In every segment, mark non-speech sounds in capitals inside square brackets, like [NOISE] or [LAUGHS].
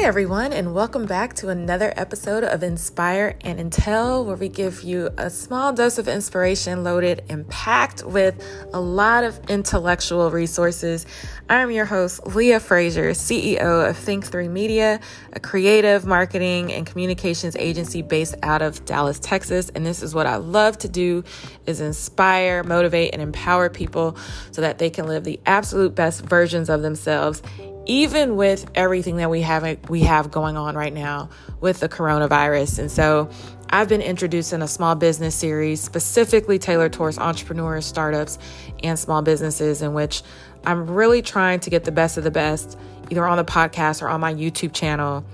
Hey everyone, and welcome back to another episode of Inspire and Intel, where we give you a small dose of inspiration loaded and packed with a lot of intellectual resources. I'm your host, Leah Frazier, CEO of Think3 Media, a creative marketing and communications agency based out of Dallas, Texas. And this is what I love to do is inspire, motivate, and empower people so that they can live the absolute best versions of themselves even with everything that we have we have going on right now with the coronavirus. And so I've been introducing a small business series specifically tailored towards entrepreneurs, startups, and small businesses in which I'm really trying to get the best of the best either on the podcast or on my YouTube channel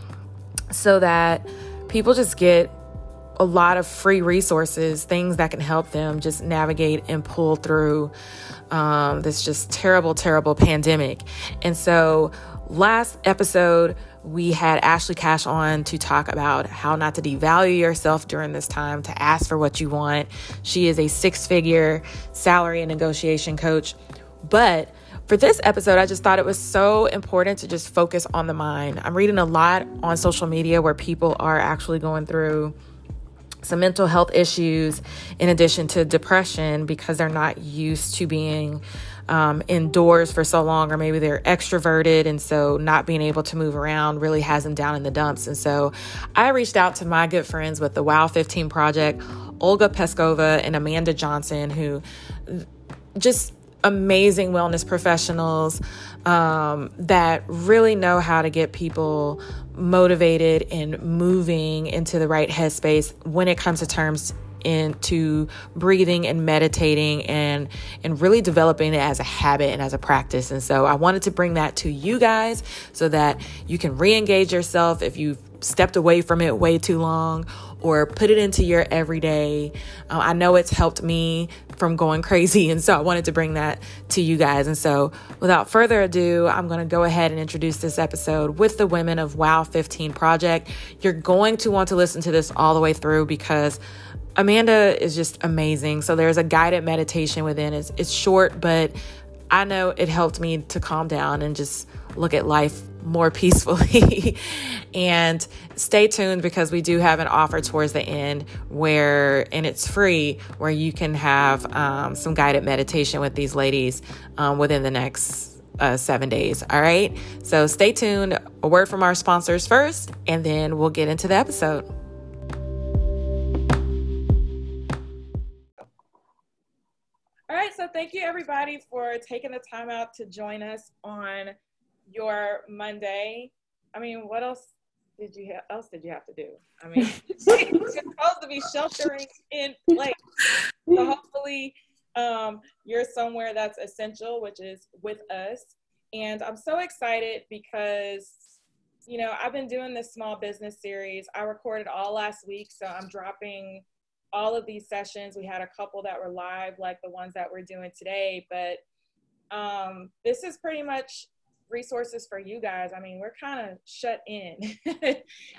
so that people just get a lot of free resources, things that can help them just navigate and pull through um, this just terrible, terrible pandemic. And so, last episode, we had Ashley Cash on to talk about how not to devalue yourself during this time, to ask for what you want. She is a six figure salary and negotiation coach. But for this episode, I just thought it was so important to just focus on the mind. I'm reading a lot on social media where people are actually going through some mental health issues in addition to depression because they're not used to being um, indoors for so long, or maybe they're extroverted, and so not being able to move around really has them down in the dumps. And so I reached out to my good friends with the Wow 15 Project, Olga Peskova and Amanda Johnson, who just amazing wellness professionals um, that really know how to get people motivated and moving into the right headspace when it comes to terms into breathing and meditating and and really developing it as a habit and as a practice. And so I wanted to bring that to you guys so that you can re-engage yourself if you've stepped away from it way too long or put it into your everyday. Uh, I know it's helped me from going crazy. [LAUGHS] And so I wanted to bring that to you guys. And so without further ado, I'm going to go ahead and introduce this episode with the women of Wow 15 Project. You're going to want to listen to this all the way through because Amanda is just amazing. So there's a guided meditation within. It's, it's short, but I know it helped me to calm down and just look at life more peacefully. [LAUGHS] and stay tuned because we do have an offer towards the end where, and it's free, where you can have um, some guided meditation with these ladies um, within the next uh, seven days. All right. So stay tuned. A word from our sponsors first, and then we'll get into the episode. All right, so thank you everybody for taking the time out to join us on your Monday. I mean, what else did you ha- else did you have to do? I mean, [LAUGHS] you're supposed to be sheltering in place. So hopefully, um, you're somewhere that's essential, which is with us. And I'm so excited because, you know, I've been doing this small business series. I recorded all last week, so I'm dropping all of these sessions. We had a couple that were live, like the ones that we're doing today, but um, this is pretty much resources for you guys. I mean, we're kind of shut in [LAUGHS] and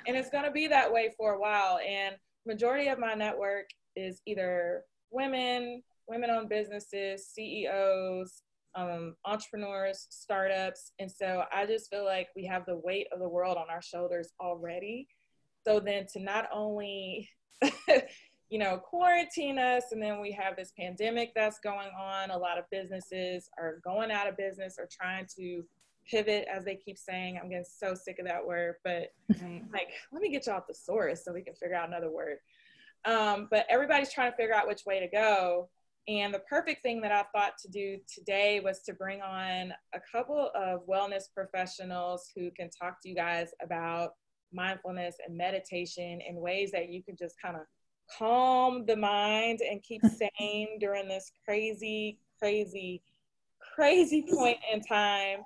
it's going to be that way for a while. And majority of my network is either women, women owned businesses, CEOs, um, entrepreneurs, startups. And so I just feel like we have the weight of the world on our shoulders already. So then to not only, [LAUGHS] you know, quarantine us, and then we have this pandemic that's going on. A lot of businesses are going out of business or trying to pivot, as they keep saying. I'm getting so sick of that word, but [LAUGHS] like, let me get you off the source so we can figure out another word. Um, but everybody's trying to figure out which way to go. And the perfect thing that I thought to do today was to bring on a couple of wellness professionals who can talk to you guys about mindfulness and meditation in ways that you can just kind of calm the mind and keep [LAUGHS] sane during this crazy, crazy, crazy point in time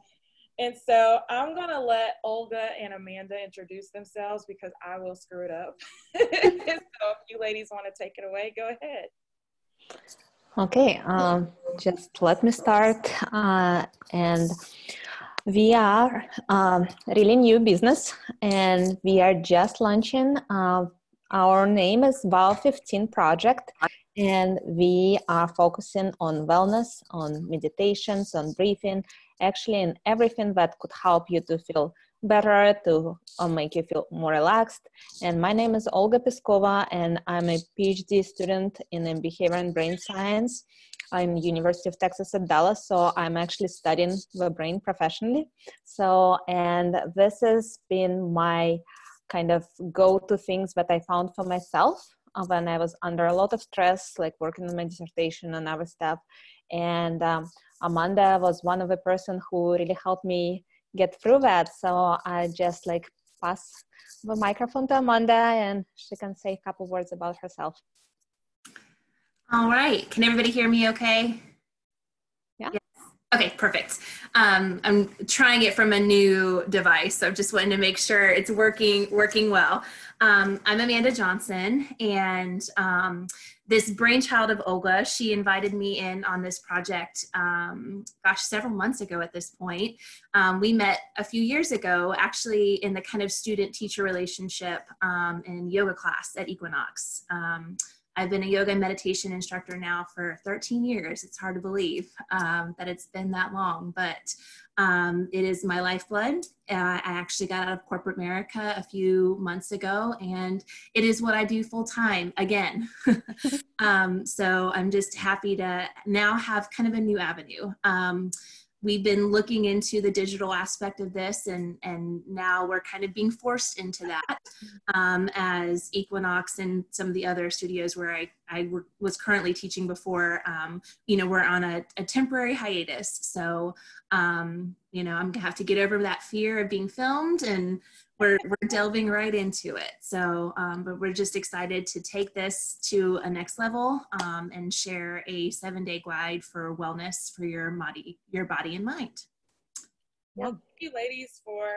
and so I'm going to let Olga and Amanda introduce themselves because I will screw it up. [LAUGHS] so if you ladies want to take it away, go ahead. Okay, um, just let me start. Uh, and we are um, really new business and we are just launching. Uh, our name is Wow 15 Project and we are focusing on wellness, on meditations, on breathing, actually in everything that could help you to feel better, to uh, make you feel more relaxed. And my name is Olga Peskova, and I'm a PhD student in behavior and brain science. I'm University of Texas at Dallas, so I'm actually studying the brain professionally. So, and this has been my kind of go-to things that I found for myself uh, when I was under a lot of stress, like working on my dissertation and other stuff. And um, Amanda was one of the person who really helped me get through that. So I just like pass the microphone to Amanda, and she can say a couple words about herself. All right. Can everybody hear me okay? Okay, perfect. Um, I'm trying it from a new device, so I'm just wanting to make sure it's working working well. Um, I'm Amanda Johnson, and um, this brainchild of Olga, she invited me in on this project, um, gosh, several months ago at this point. Um, we met a few years ago, actually in the kind of student-teacher relationship um, in yoga class at Equinox. Um, I've been a yoga and meditation instructor now for 13 years. It's hard to believe um, that it's been that long, but um, it is my lifeblood. Uh, I actually got out of corporate America a few months ago, and it is what I do full time again. [LAUGHS] [LAUGHS] um, so I'm just happy to now have kind of a new avenue. We've been looking into the digital aspect of this and and now we're kind of being forced into that um, as Equinox and some of the other studios where i i was currently teaching before um, you know we're on a, a temporary hiatus. So um, you know i'm gonna have to get over that fear of being filmed and we're, we're delving right into it. So, um, but we're just excited to take this to a next level um, and share a seven day guide for wellness for your body, your body and mind. Well, thank you ladies for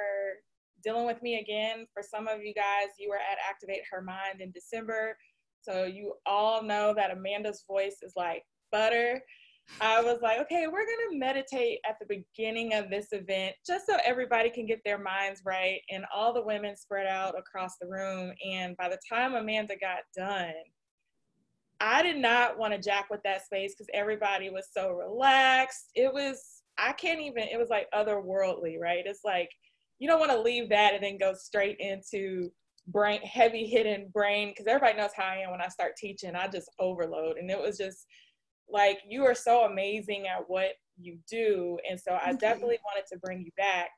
dealing with me again. For some of you guys, you were at Activate Her Mind in December. So you all know that Amanda's voice is like butter. I was like, okay, we're going to meditate at the beginning of this event just so everybody can get their minds right and all the women spread out across the room. And by the time Amanda got done, I did not want to jack with that space because everybody was so relaxed. It was, I can't even, it was like otherworldly, right? It's like, you don't want to leave that and then go straight into brain, heavy hidden brain, because everybody knows how I am when I start teaching. I just overload. And it was just, like you are so amazing at what you do. And so i definitely wanted to bring you back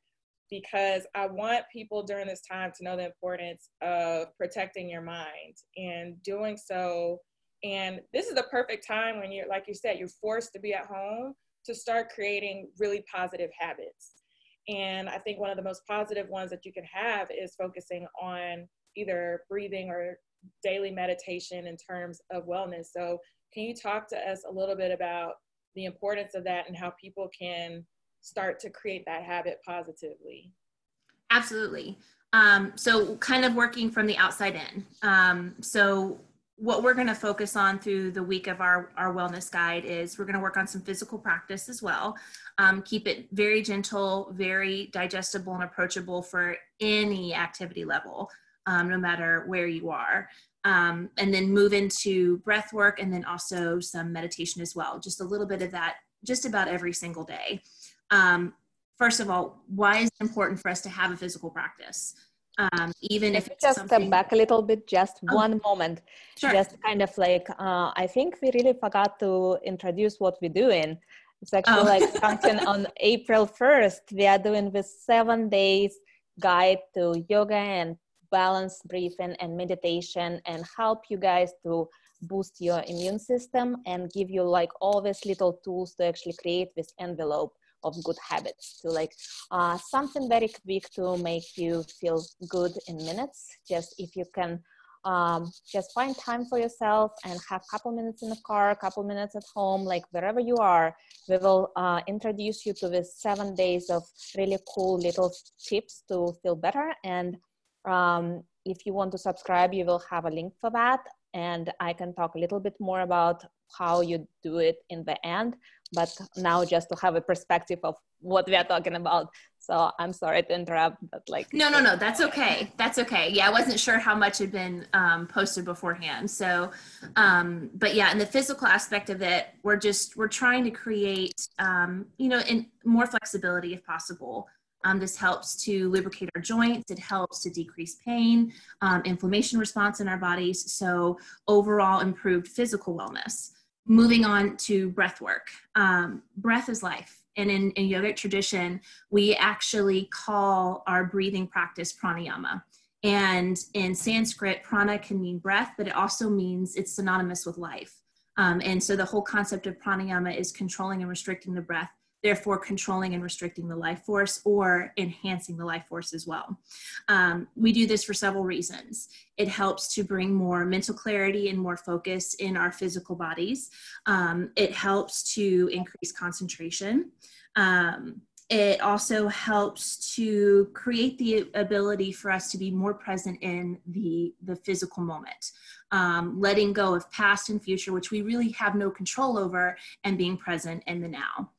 because i want people during this time to know the importance of protecting your mind and doing so. And this is the perfect time when you're like you said you're forced to be at home to start creating really positive habits. And i think one of the most positive ones that you can have is focusing on either breathing or daily meditation in terms of wellness. So can you talk to us a little bit about the importance of that and how people can start to create that habit positively? Absolutely. Um, so, kind of working from the outside in. Um, so, what we're going to focus on through the week of our, our wellness guide is we're going to work on some physical practice as well. Um, keep it very gentle, very digestible, and approachable for any activity level, um, no matter where you are um, and then move into breath work and then also some meditation as well. Just a little bit of that, just about every single day. Um, first of all, why is it important for us to have a physical practice? Um, even if it's just something... step back a little bit, just oh. one moment. Sure. Just kind of like, uh, I think we really forgot to introduce what we're doing. It's actually oh. like something on [LAUGHS] April 1st. We are doing this seven days guide to yoga and balanced breathing and meditation and help you guys to boost your immune system and give you like all these little tools to actually create this envelope of good habits to like uh, something very quick to make you feel good in minutes. Just if you can um, just find time for yourself and have a couple minutes in the car a couple minutes at home like wherever you are we will uh, introduce you to this seven days of really cool little tips to feel better and um, if you want to subscribe, you will have a link for that. And I can talk a little bit more about how you do it in the end. But now, just to have a perspective of what we are talking about. So I'm sorry to interrupt, but like. No, no, no, that's okay. That's okay. Yeah, I wasn't sure how much had been um, posted beforehand. So, um, but yeah, in the physical aspect of it, we're just, we're trying to create, um, you know, in more flexibility if possible Um, this helps to lubricate our joints. It helps to decrease pain, um, inflammation response in our bodies. So overall improved physical wellness. Moving on to breath work. Um, breath is life. And in, in yogic tradition, we actually call our breathing practice pranayama. And in Sanskrit, prana can mean breath, but it also means it's synonymous with life. Um, and so the whole concept of pranayama is controlling and restricting the breath, therefore controlling and restricting the life force or enhancing the life force as well. Um, we do this for several reasons. It helps to bring more mental clarity and more focus in our physical bodies. Um, it helps to increase concentration. Um, it also helps to create the ability for us to be more present in the, the physical moment, um, letting go of past and future, which we really have no control over, and being present in the now.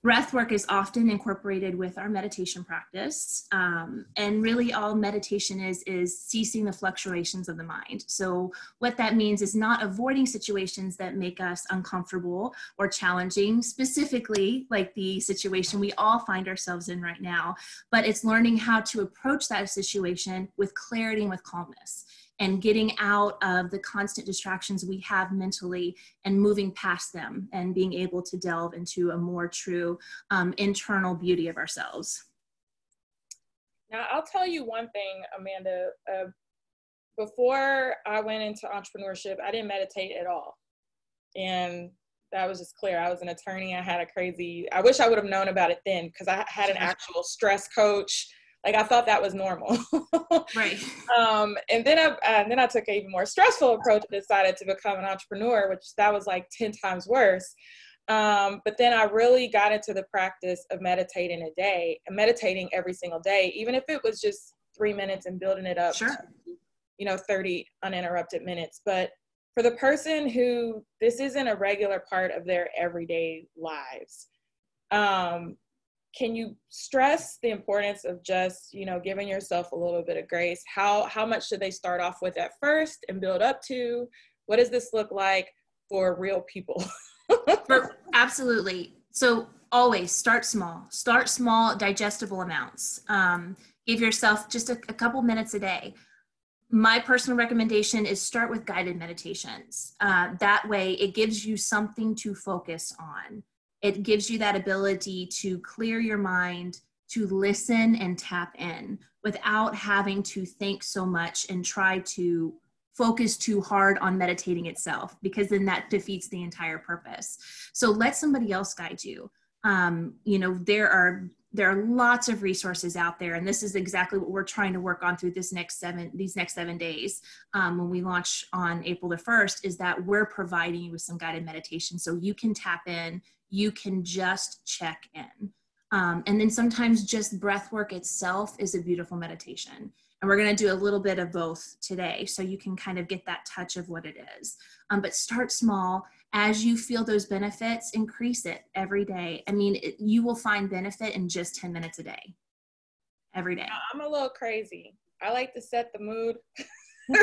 Breath work is often incorporated with our meditation practice. Um, and really, all meditation is, is ceasing the fluctuations of the mind. So, what that means is not avoiding situations that make us uncomfortable or challenging, specifically like the situation we all find ourselves in right now, but it's learning how to approach that situation with clarity and with calmness and getting out of the constant distractions we have mentally and moving past them and being able to delve into a more true um, internal beauty of ourselves. Now, I'll tell you one thing, Amanda. Uh, before I went into entrepreneurship, I didn't meditate at all. And that was just clear. I was an attorney. I had a crazy, I wish I would have known about it then because I had an [LAUGHS] actual stress coach like I thought that was normal. [LAUGHS] right. Um, and then I and then I took an even more stressful approach and decided to become an entrepreneur, which that was like 10 times worse. Um, but then I really got into the practice of meditating a day and meditating every single day, even if it was just three minutes and building it up sure. to, you know, 30 uninterrupted minutes. But for the person who this isn't a regular part of their everyday lives, um, can you stress the importance of just you know giving yourself a little bit of grace? How how much should they start off with at first and build up to? What does this look like for real people? [LAUGHS] For, absolutely. So always start small. Start small digestible amounts. Um, give yourself just a, a couple minutes a day. My personal recommendation is start with guided meditations. Uh, that way it gives you something to focus on it gives you that ability to clear your mind to listen and tap in without having to think so much and try to focus too hard on meditating itself because then that defeats the entire purpose. So let somebody else guide you. Um, you know there are there are lots of resources out there and this is exactly what we're trying to work on through this next seven these next seven days um, when we launch on april the 1st is that we're providing you with some guided meditation so you can tap in you can just check in. Um, and then sometimes just breath work itself is a beautiful meditation. And we're going to do a little bit of both today so you can kind of get that touch of what it is. Um, but start small. As you feel those benefits, increase it every day. I mean, it, you will find benefit in just 10 minutes a day, every day. I'm a little crazy. I like to set the mood.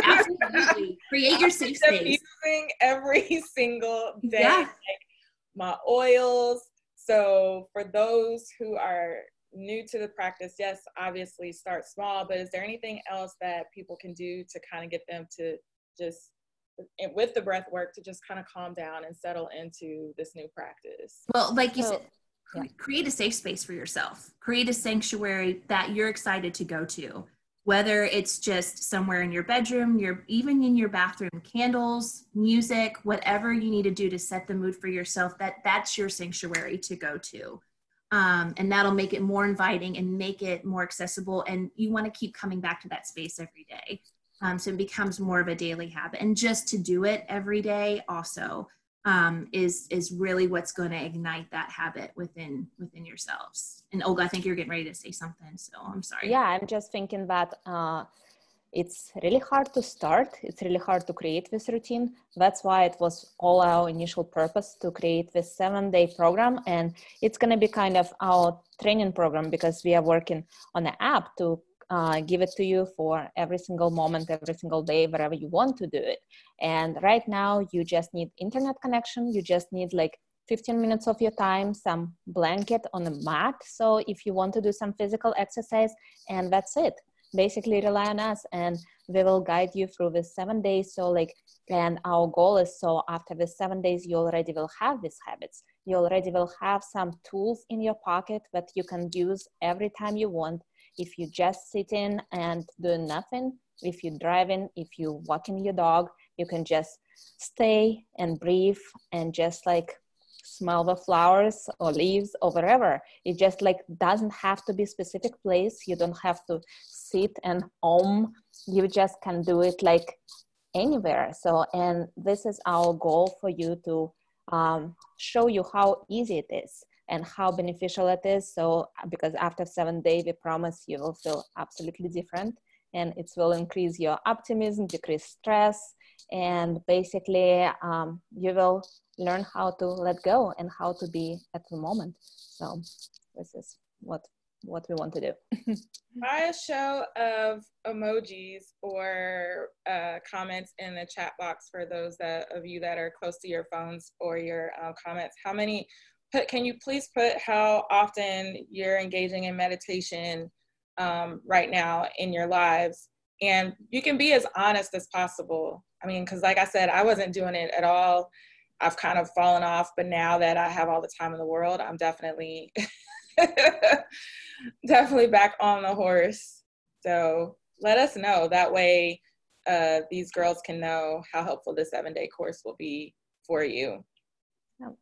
Absolutely. Create your [LAUGHS] safe space. Using every [LAUGHS] single day. Yeah. Like, my oils. So for those who are new to the practice, yes, obviously start small, but is there anything else that people can do to kind of get them to just with the breath work to just kind of calm down and settle into this new practice? Well, like you said, yeah. create a safe space for yourself. Create a sanctuary that you're excited to go to whether it's just somewhere in your bedroom, your even in your bathroom, candles, music, whatever you need to do to set the mood for yourself, that that's your sanctuary to go to. Um, and that'll make it more inviting and make it more accessible. And you want to keep coming back to that space every day. Um, so it becomes more of a daily habit. And just to do it every day also um, is is really what's going to ignite that habit within within yourselves. And Olga, I think you're getting ready to say something, so I'm sorry. Yeah, I'm just thinking that uh, it's really hard to start. It's really hard to create this routine. That's why it was all our initial purpose to create this seven day program, and it's going to be kind of our training program because we are working on an app to uh, give it to you for every single moment, every single day, wherever you want to do it. And right now, you just need internet connection. You just need like 15 minutes of your time, some blanket on the mat. So if you want to do some physical exercise, and that's it. Basically, rely on us, and we will guide you through the seven days. So, like, and our goal is so after the seven days, you already will have these habits. You already will have some tools in your pocket that you can use every time you want. If you just sit in and do nothing, if you're driving, if you're walking your dog, you can just stay and breathe and just like smell the flowers or leaves or wherever it just like doesn't have to be specific place. You don't have to sit and om. You just can do it like anywhere. So and this is our goal for you to um, show you how easy it is and how beneficial it is. So because after seven days we promise you will feel absolutely different and it will increase your optimism decrease stress and basically um, you will learn how to let go and how to be at the moment. So this is what what we want to do. [LAUGHS] Try a show of emojis or uh, comments in the chat box for those that, of you that are close to your phones or your uh, comments. How many put can you please put how often you're engaging in meditation um, right now in your lives and you can be as honest as possible i mean because like i said i wasn't doing it at all I've kind of fallen off, but now that I have all the time in the world, I'm definitely [LAUGHS] definitely back on the horse. So let us know. That way uh, these girls can know how helpful the seven day course will be for you.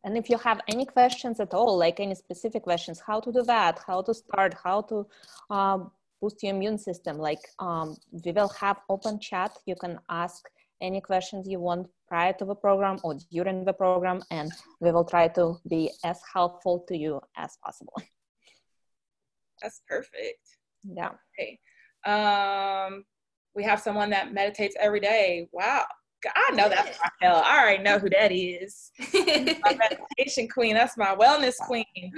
And if you have any questions at all, like any specific questions, how to do that, how to start, how to um, boost your immune system, like um, we will have open chat. You can ask any questions you want prior to the program or during the program, and we will try to be as helpful to you as possible. That's perfect. Yeah. Okay. Um, we have someone that meditates every day. Wow. I know that's Raquel. I already know who that is. my [LAUGHS] meditation queen. That's my wellness queen.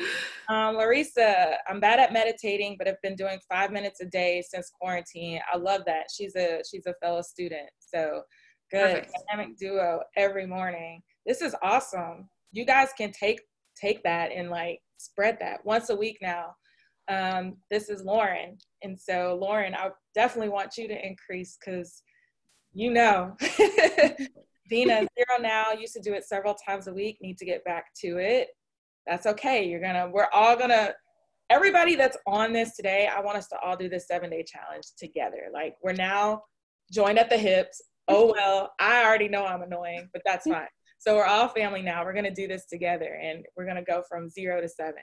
Um, Larissa, I'm bad at meditating, but I've been doing five minutes a day since quarantine. I love that. She's a she's a fellow student. So Good. Perfect. Dynamic duo every morning. This is awesome. You guys can take take that and like spread that once a week now. Um, this is Lauren. And so Lauren, I definitely want you to increase because you know [LAUGHS] Dina, zero now, used to do it several times a week, need to get back to it. That's okay. You're gonna, we're all gonna, everybody that's on this today, I want us to all do this seven day challenge together. Like we're now joined at the hips oh well, I already know I'm annoying, but that's [LAUGHS] fine. So we're all family now. We're gonna do this together, and we're gonna go from zero to seven.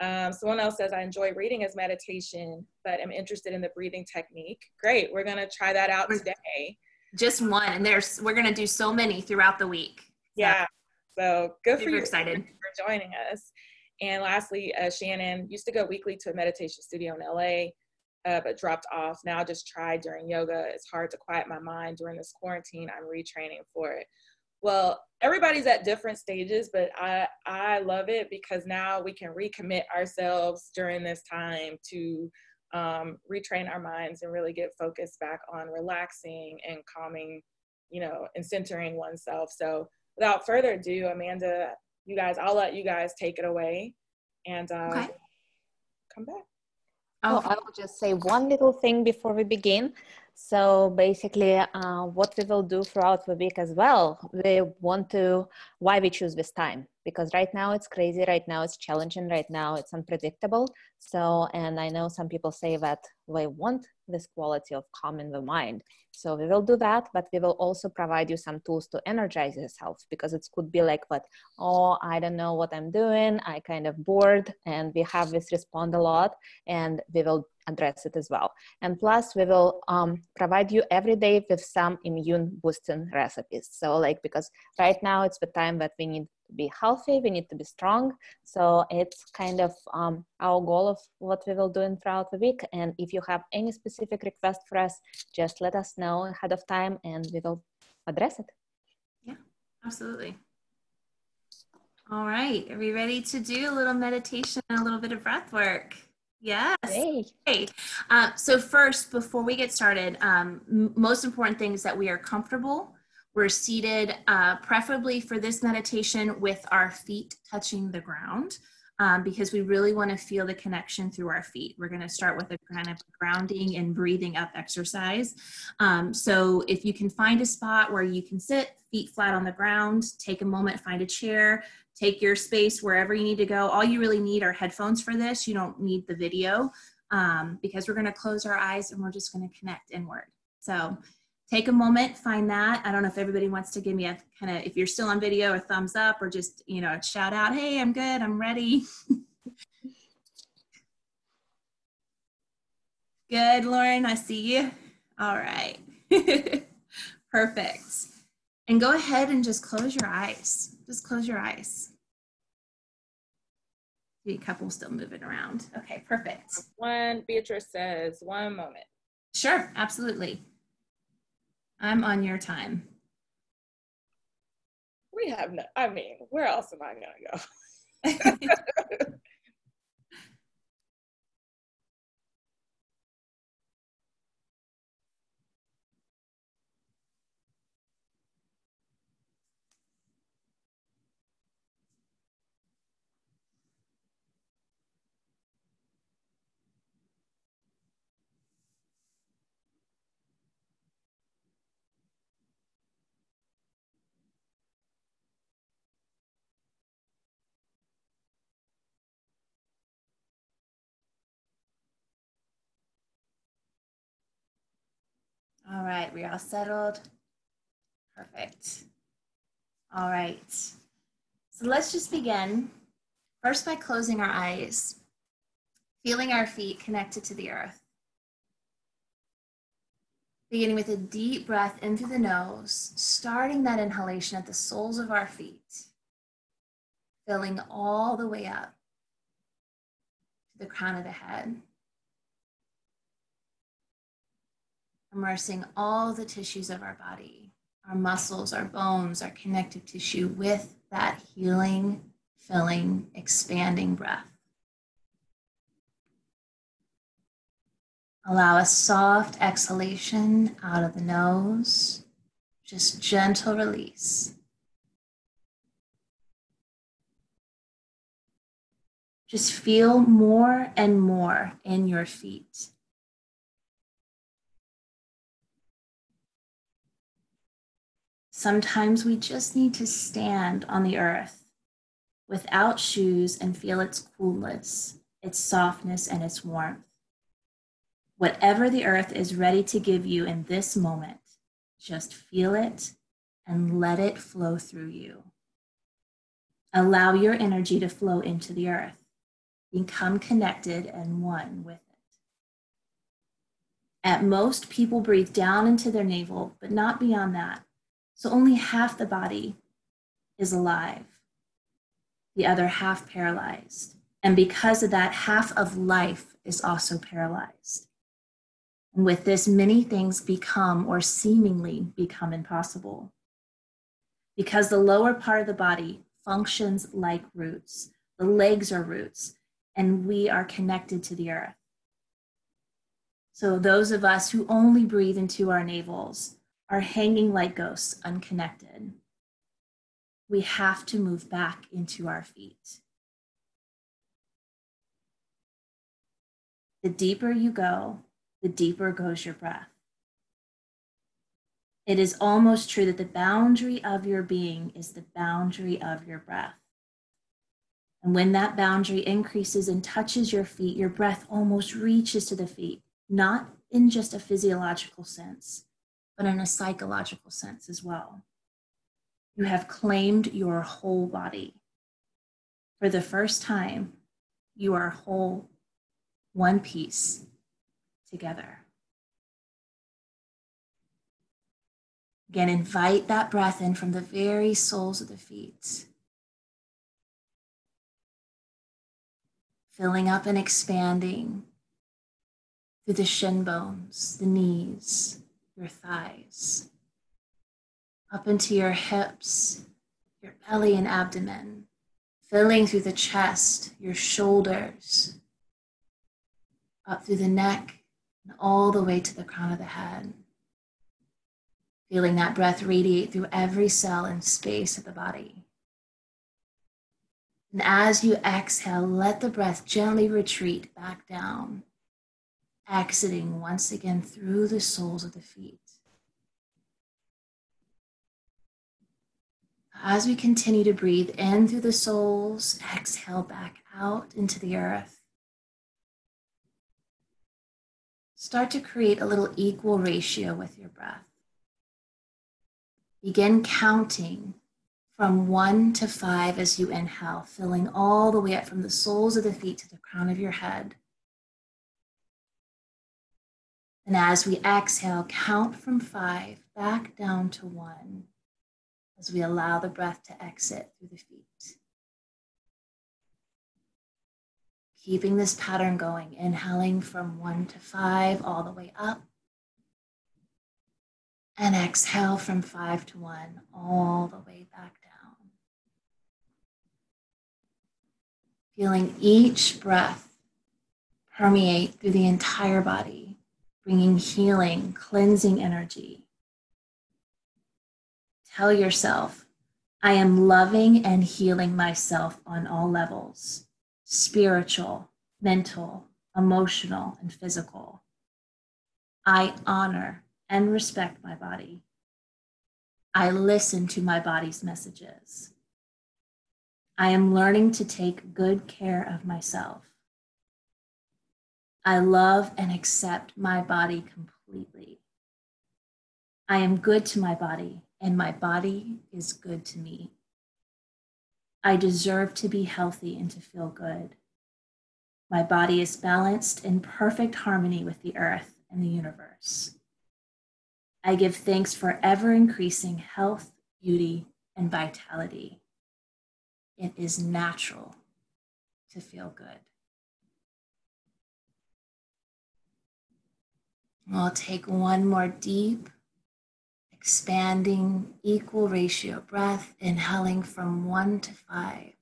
Um, someone else says, I enjoy reading as meditation, but am interested in the breathing technique. Great, we're gonna try that out today. Just one, and there's we're gonna do so many throughout the week. Yeah, so good for you. Excited for joining us. And lastly, uh, Shannon used to go weekly to a meditation studio in LA uh, but dropped off. Now just tried during yoga. It's hard to quiet my mind during this quarantine. I'm retraining for it. Well, everybody's at different stages, but I I love it because now we can recommit ourselves during this time to um, retrain our minds and really get focused back on relaxing and calming, you know, and centering oneself. So without further ado, Amanda, you guys, I'll let you guys take it away and uh, okay. come back. Oh, I will just say one little thing before we begin. So basically, uh, what we will do throughout the week as well, we want to, why we choose this time. Because right now it's crazy right now it's challenging right now it's unpredictable. So and i know some people say that they want this quality of calm in the mind so we will do that but we will also provide you some tools to energize yourself because it could be like what oh i don't know what i'm doing i kind of bored and we have this respond a lot and we will address it as well. And plus, we will um, provide you every day with some immune boosting recipes. So, like, because right now it's the time that we need to be healthy, we need to be strong. So it's kind of um, our goal of what we will do in throughout the week. And if you have any specific request for us, just let us know ahead of time and we will address it. Yeah, absolutely. All right, are we ready to do a little meditation and a little bit of breath work? Yes. Hey. hey. Uh, so first, before we get started, um, most important thing is that we are comfortable We're seated, uh, preferably for this meditation, with our feet touching the ground. Um, because we really want to feel the connection through our feet. We're going to start with a kind of grounding and breathing up exercise. Um, so if you can find a spot where you can sit, feet flat on the ground, take a moment, find a chair, take your space wherever you need to go. All you really need are headphones for this. You don't need the video um, because we're going to close our eyes and we're just going to connect inward. So take a moment, find that. I don't know if everybody wants to give me a kind of, if you're still on video, a thumbs up or just, you know, a shout out, hey, I'm good, I'm ready. [LAUGHS] good, Lauren, I see you. All right. [LAUGHS] Perfect. And go ahead and just close your eyes. Just close your eyes. See a couple still moving around. Okay, perfect. One, Beatrice says, one moment. Sure, absolutely. I'm on your time. We have no, I mean, where else am I going to go? [LAUGHS] [LAUGHS] All right, we're all settled. Perfect. All right. So let's just begin first by closing our eyes, feeling our feet connected to the earth. Beginning with a deep breath in through the nose, starting that inhalation at the soles of our feet, filling all the way up to the crown of the head. Immersing all the tissues of our body, our muscles, our bones, our connective tissue with that healing, filling, expanding breath. Allow a soft exhalation out of the nose, just gentle release. Just feel more and more in your feet. Sometimes we just need to stand on the earth without shoes and feel its coolness, its softness, and its warmth. Whatever the earth is ready to give you in this moment, just feel it and let it flow through you. Allow your energy to flow into the earth. Become connected and one with it. At most, people breathe down into their navel, but not beyond that. So only half the body is alive, the other half paralyzed. And because of that, half of life is also paralyzed. And with this, many things become or seemingly become impossible. Because the lower part of the body functions like roots, the legs are roots, and we are connected to the earth. So, those of us who only breathe into our navels are hanging like ghosts, unconnected. We have to move back into our feet. The deeper you go, the deeper goes your breath. It is almost true that the boundary of your being is the boundary of your breath. And when that boundary increases and touches your feet, your breath almost reaches to the feet, not in just a physiological sense, but in a psychological sense as well. You have claimed your whole body. For the first time, you are whole, one piece together. Again, invite that breath in from the very soles of the feet. Filling up and expanding through the shin bones, the knees, your thighs, up into your hips, your belly and abdomen, filling through the chest, your shoulders, up through the neck, and all the way to the crown of the head. Feeling that breath radiate through every cell and space of the body. And as you exhale, let the breath gently retreat back down, exiting once again through the soles of the feet. As we continue to breathe in through the soles, exhale back out into the earth. Start to create a little equal ratio with your breath. Begin counting from one to five as you inhale, filling all the way up from the soles of the feet to the crown of your head. And as we exhale, count from five back down to one as we allow the breath to exit through the feet. Keeping this pattern going, inhaling from one to five, all the way up. And exhale from five to one, all the way back down. Feeling each breath permeate through the entire body, bringing healing, cleansing energy Tell yourself, I am loving and healing myself on all levels spiritual, mental, emotional, and physical. I honor and respect my body. I listen to my body's messages. I am learning to take good care of myself. I love and accept my body completely. I am good to my body and my body is good to me. I deserve to be healthy and to feel good. My body is balanced in perfect harmony with the earth and the universe. I give thanks for ever increasing health, beauty, and vitality. It is natural to feel good. I'll take one more deep expanding equal ratio breath, inhaling from one to five,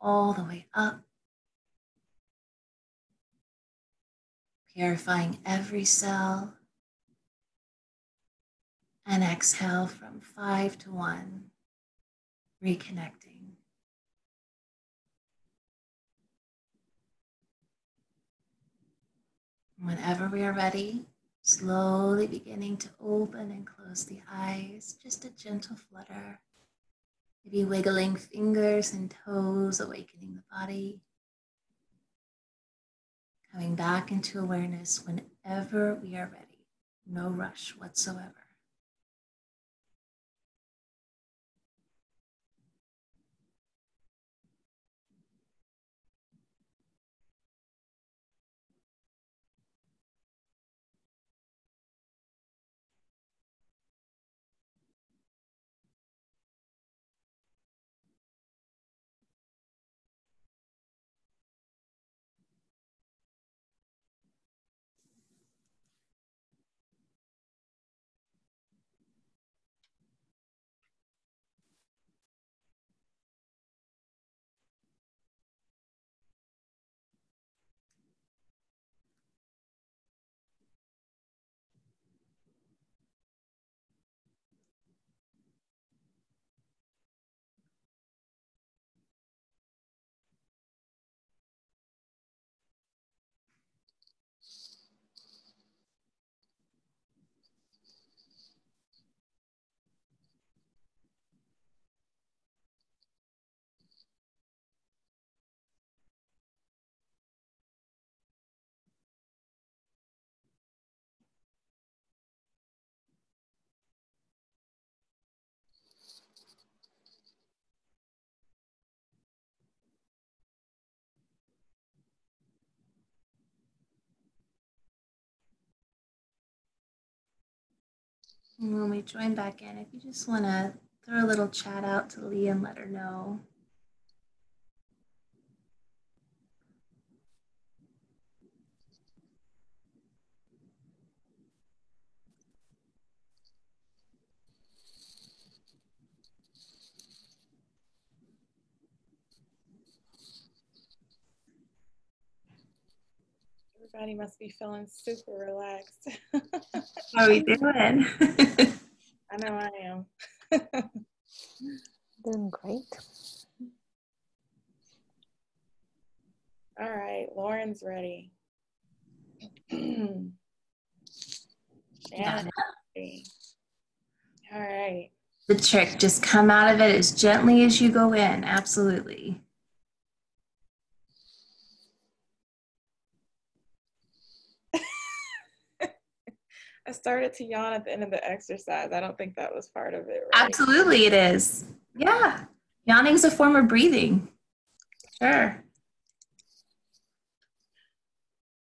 all the way up, purifying every cell, and exhale from five to one, reconnecting. Whenever we are ready, Slowly beginning to open and close the eyes, just a gentle flutter. Maybe wiggling fingers and toes, awakening the body. Coming back into awareness whenever we are ready. No rush whatsoever. And when we join back in, if you just want to throw a little chat out to Lee and let her know. Everybody must be feeling super relaxed. [LAUGHS] How are we doing? [LAUGHS] I know I am. [LAUGHS] Doing great. All right, Lauren's [CLEARS THROAT] ready. All right. The trick, just come out of it as gently as you go in. Absolutely. I started to yawn at the end of the exercise. I don't think that was part of it, right? Absolutely, it is. Yeah. Yawning is a form of breathing. Sure.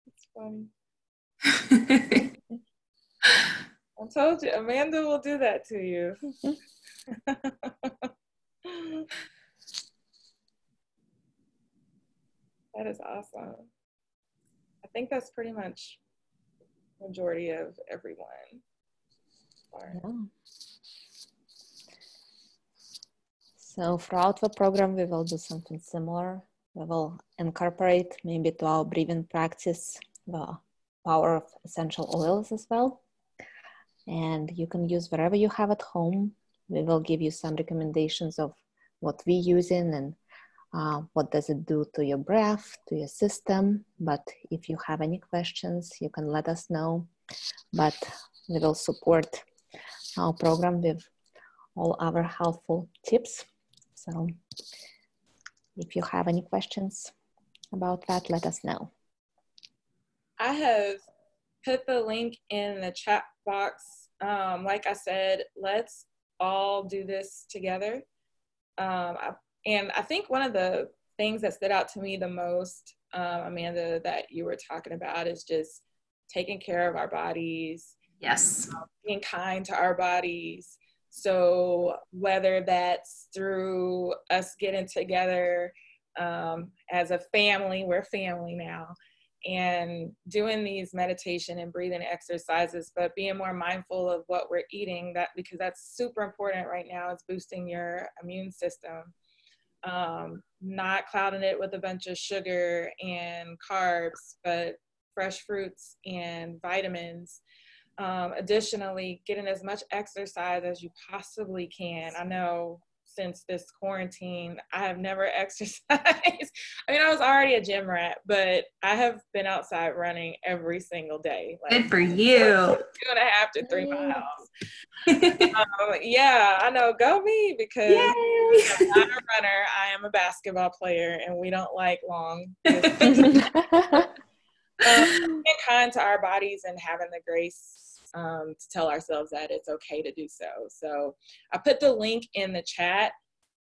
It's funny. [LAUGHS] I told you, Amanda will do that to you. [LAUGHS] that is awesome. I think that's pretty much majority of everyone. Yeah. So throughout the program, we will do something similar. We will incorporate maybe to our breathing practice the power of essential oils as well. And you can use whatever you have at home. We will give you some recommendations of what we using and uh, what does it do to your breath, to your system. But if you have any questions, you can let us know. But we will support our program with all our helpful tips. So if you have any questions about that, let us know. I have put the link in the chat box. Um, like I said, let's all do this together. Um, I, and I think one of the things that stood out to me the most, um, Amanda, that you were talking about is just taking care of our bodies. Yes. Um, being kind to our bodies. So whether that's through us getting together um, as a family, we're family now, and doing these meditation and breathing exercises, but being more mindful of what we're eating that because that's super important right now It's boosting your immune system. Um, not clouding it with a bunch of sugar and carbs, but fresh fruits and vitamins. Um, additionally, getting as much exercise as you possibly can. I know since this quarantine. I have never [LAUGHS] exercised. I mean, I was already a gym rat, but I have been outside running every single day. Like, Good for [LAUGHS] you. Two and a half to three miles. [LAUGHS] um, yeah, I know. Go me because. I'm not a runner. I am a basketball player, and we don't like long. um, being kind to our bodies and having the grace um, to tell ourselves that it's okay to do so. So I put the link in the chat.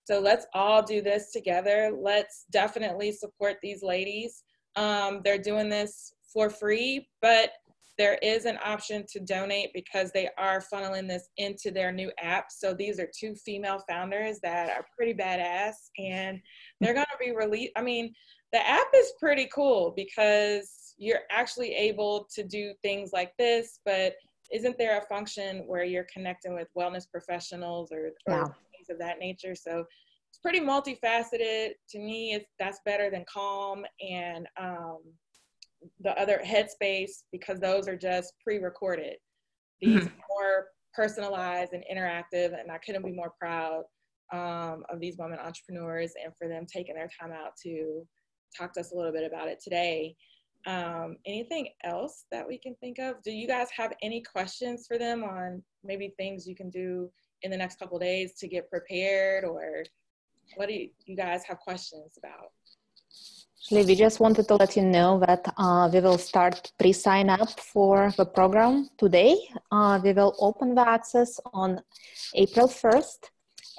So let's all do this together. Let's definitely support these ladies. Um, they're doing this for free, but there is an option to donate because they are funneling this into their new app. So these are two female founders that are pretty badass and they're going to be released. I mean, the app is pretty cool because you're actually able to do things like this, but isn't there a function where you're connecting with wellness professionals or, or Yeah. things of that nature? So it's pretty multifaceted. To me, it's that's better than Calm and um, the other Headspace because those are just pre-recorded. These Mhm. are more personalized and interactive, and I couldn't be more proud um, of these women entrepreneurs and for them taking their time out to talk to us a little bit about it today. Um, anything else that we can think of? Do you guys have any questions for them on maybe things you can do in the next couple days to get prepared, or what do you, you guys have questions about? Actually, we just wanted to let you know that uh, we will start pre-sign up for the program today. Uh, we will open the access on April 1st,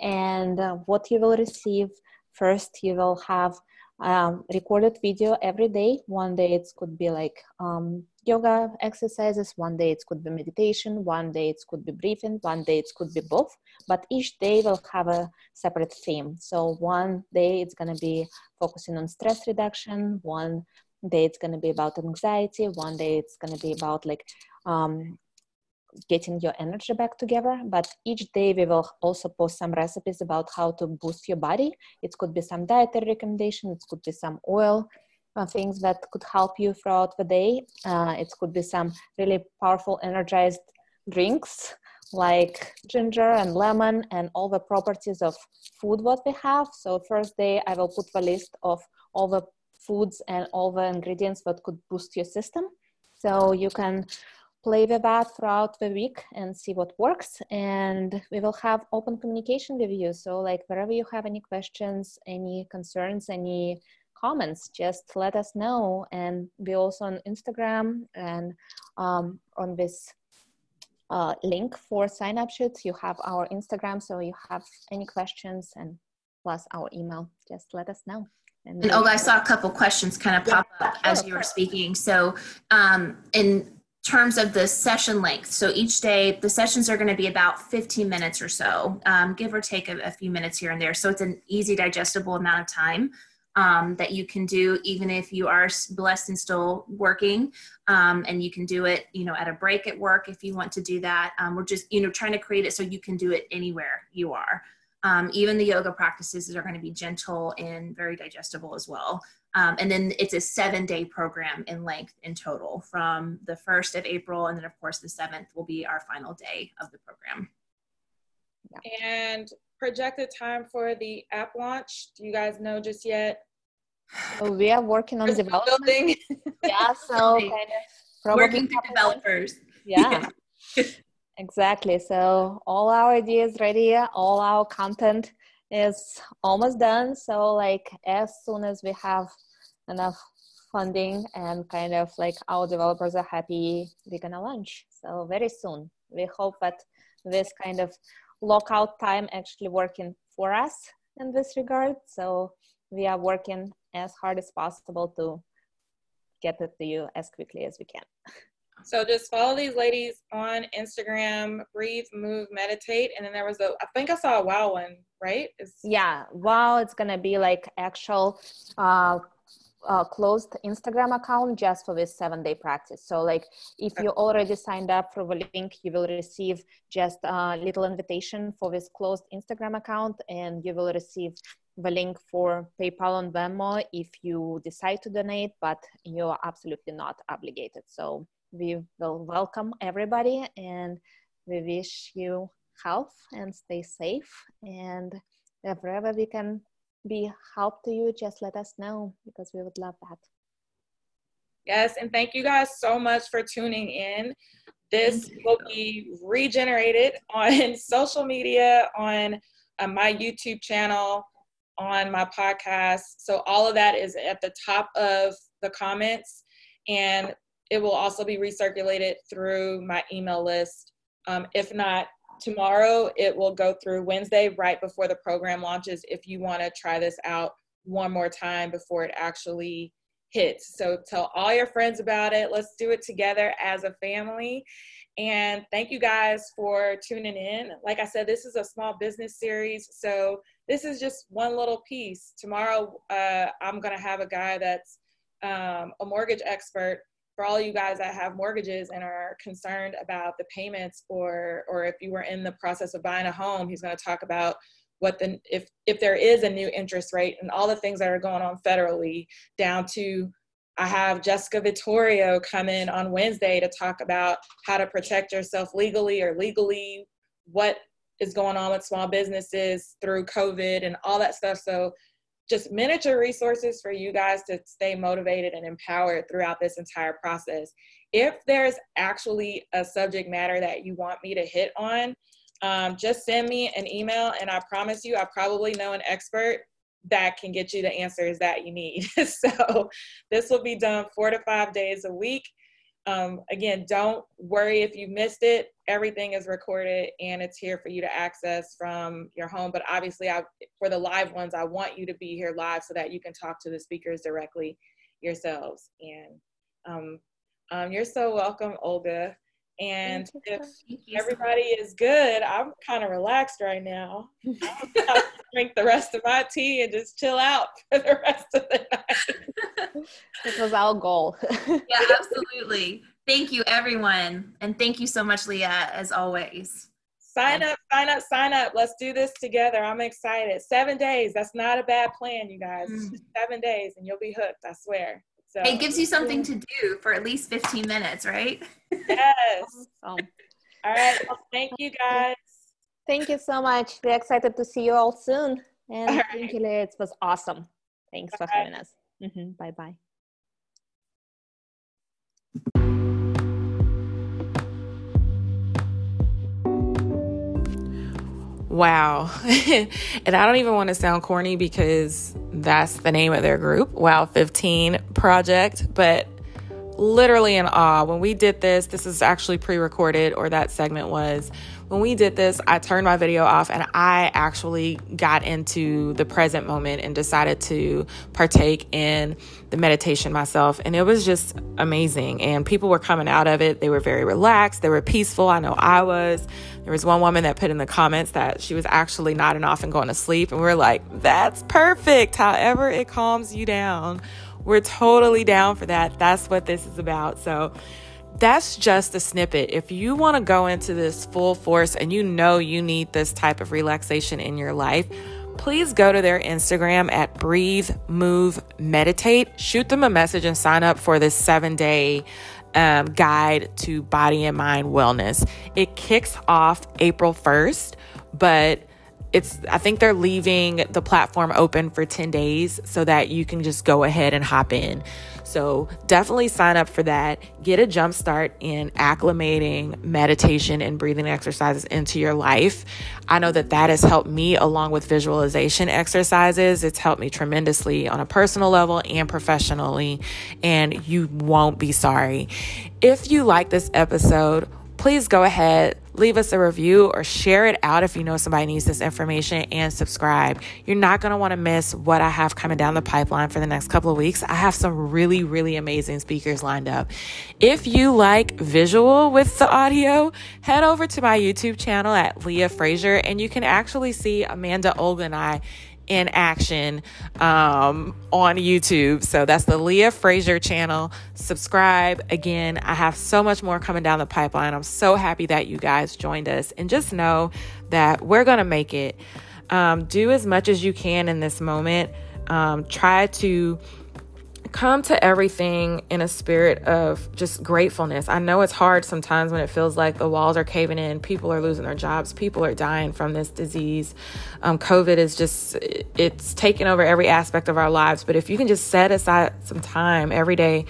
and uh, what you will receive first, you will have um, recorded video every day. One day it could be like um, yoga exercises, one day it could be meditation, one day it could be breathing, one day it could be both. But each day will have a separate theme. So one day it's going to be focusing on stress reduction one day it's going to be about anxiety one day it's going to be about like um, getting your energy back together but each day we will also post some recipes about how to boost your body it could be some dietary recommendation it could be some oil uh, things that could help you throughout the day uh, it could be some really powerful energized drinks like ginger and lemon and all the properties of food what we have. So first day I will put the list of all the foods and all the ingredients that could boost your system. So you can play with that throughout the week and see what works. And we will have open communication with you. So like wherever you have any questions, any concerns, any comments, just let us know. And we also on Instagram and um, on this uh, link for sign up sheets, you have our Instagram. So you have any questions and plus our email, just let us know. And, and oh, I saw a couple questions kind of pop yeah, up sure, as you were speaking. So, um, in terms of the session length, so each day the sessions are going to be about 15 minutes or so, um, give or take a, a, few minutes here and there. So it's an easy, digestible amount of time. Um, that you can do even if you are blessed and still working um, and you can do it you know at a break at work if you want to do that um, we're just you know trying to create it so you can do it anywhere you are um, even the yoga practices are going to be gentle and very digestible as well. Um, and then it's a seven day program in length in total from the 1st of April. And then, of course, the 7th will be our final day of the program. And projected time for the app launch, do you guys know just yet? So we are working on developing. [LAUGHS] yeah, so [LAUGHS] kind of working with developers. Yeah. [LAUGHS] Exactly. So all our ideas ready, all our content is almost done. So like as soon as we have enough funding and kind of like our developers are happy, we're gonna launch. So very soon. We hope that this kind of lockout time actually working for us in this regard. So we are working as hard as possible to get it to you as quickly as we can. [LAUGHS] So just follow these ladies on Instagram, breathe, move, meditate. And then there was a, I think I saw a wow one, right? It's- yeah, wow, it's gonna be like actual uh, uh, closed Instagram account just for this seven day practice. So, like, if you already signed up for the link, you will receive just a little invitation for this closed Instagram account, and you will receive the link for PayPal and Venmo if you decide to donate, but you are absolutely not obligated. So, we will welcome everybody and we wish you health and stay safe. And wherever we can be help to you, just let us know because we would love that. Yes, and thank you guys so much for tuning in. This will be regenerated on [LAUGHS] social media, on uh, my YouTube channel, on my podcast. So all of that is at the top of the comments. And it will also be recirculated through my email list. Um, if not tomorrow, it will go through Wednesday right before the program launches if you want to try this out one more time before it actually hits. So tell all your friends about it. Let's do it together as a family. And thank you guys for tuning in. Like I said, this is a small business series. So this is just one little piece. Tomorrow, uh, I'm going to have a guy that's um, a mortgage expert for all you guys that have mortgages and are concerned about the payments or or if you were in the process of buying a home he's going to talk about what the if if there is a new interest rate and all the things that are going on federally down to I have Jessica Vittorio come in on Wednesday to talk about how to protect yourself legally or legally what is going on with small businesses through COVID and all that stuff. So just miniature resources for you guys to stay motivated and empowered throughout this entire process. If there's actually a subject matter that you want me to hit on, um, just send me an email and I promise you, I probably know an expert that can get you the answers that you need. [LAUGHS] so this will be done four to five days a week. Um, again, don't worry if you missed it. Everything is recorded and it's here for you to access from your home. But obviously, I, for the live ones, I want you to be here live so that you can talk to the speakers directly yourselves. And um, um, you're so welcome, Olga. And if everybody is good, I'm kind of relaxed right now. I'll drink the rest of my tea and just chill out [LAUGHS] for the rest of the night. this was our goal. [LAUGHS] yeah, absolutely. Thank you, everyone. And thank you so much, Leah, as always. Sign up, sign up, sign up. Let's do this together. I'm excited. Seven days. That's not a bad plan, you guys. Mm. Seven days and you'll be hooked, I swear. So it gives you something to do for at least 15 minutes, right? Yes. awesome. All right. Well, thank you guys. Thank you so much. We're excited to see you all soon. And all thank you, Leah. It was awesome. Thanks bye. for having us. Mm-hmm. Bye bye. Wow. [LAUGHS] and I don't even want to sound corny because that's the name of their group, Wow 15 Project. But literally in awe. When we did this, this is actually pre recorded, or that segment was. When we did this, I turned my video off and I actually got into the present moment and decided to partake in the meditation myself. And it was just amazing. And people were coming out of it. They were very relaxed, they were peaceful. I know I was. There was one woman that put in the comments that she was actually nodding off and going to sleep. And we are like, that's perfect. However, it calms you down we're totally down for that. That's what this is about. So, that's just a snippet. If you want to go into this full force and you know you need this type of relaxation in your life, please go to their Instagram at Breathe, Move, Meditate. Shoot them a message and sign up for this seven day um, guide to body and mind wellness. It kicks off April 1st, but it's i think they're leaving the platform open for 10 days so that you can just go ahead and hop in so definitely sign up for that. Get a jump start in acclimating meditation and breathing exercises into your life. I know that that has helped me along with visualization exercises. It's helped me tremendously on a personal level and professionally and you won't be sorry. If you like this episode please go ahead, leave us a review or share it out if you know somebody needs this information and subscribe. You're not going to want to miss what I have coming down the pipeline for the next couple of weeks. I have some really, really amazing speakers lined up. If you like visual with the audio, head over to my YouTube channel at Leah Frazier and you can actually see Amanda Olga and I in action um, on YouTube. So that's the Leah Fraser channel. Subscribe. Again, I have so much more coming down the pipeline. I'm so happy that you guys joined us. And just know that we're to make it. Um, do as much as you can in this moment. Um, try to come to everything in a spirit of just gratefulness. I know it's hard sometimes when it feels like the walls are caving in, people are losing their jobs, people are dying from this disease. Um, COVID is just, it's taken over every aspect of our lives. But if you can just set aside some time every day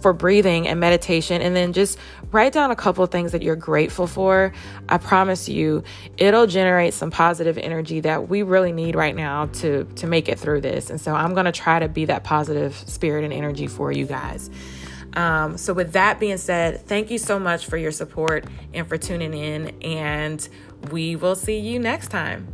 for breathing and meditation and then just write down a couple things that you're grateful for. I promise you it'll generate some positive energy that we really need right now to to make it through this. And so i'm going to try to be that positive spirit and energy for you guys. Um, so with that being said thank you so much for your support and for tuning in and we will see you next time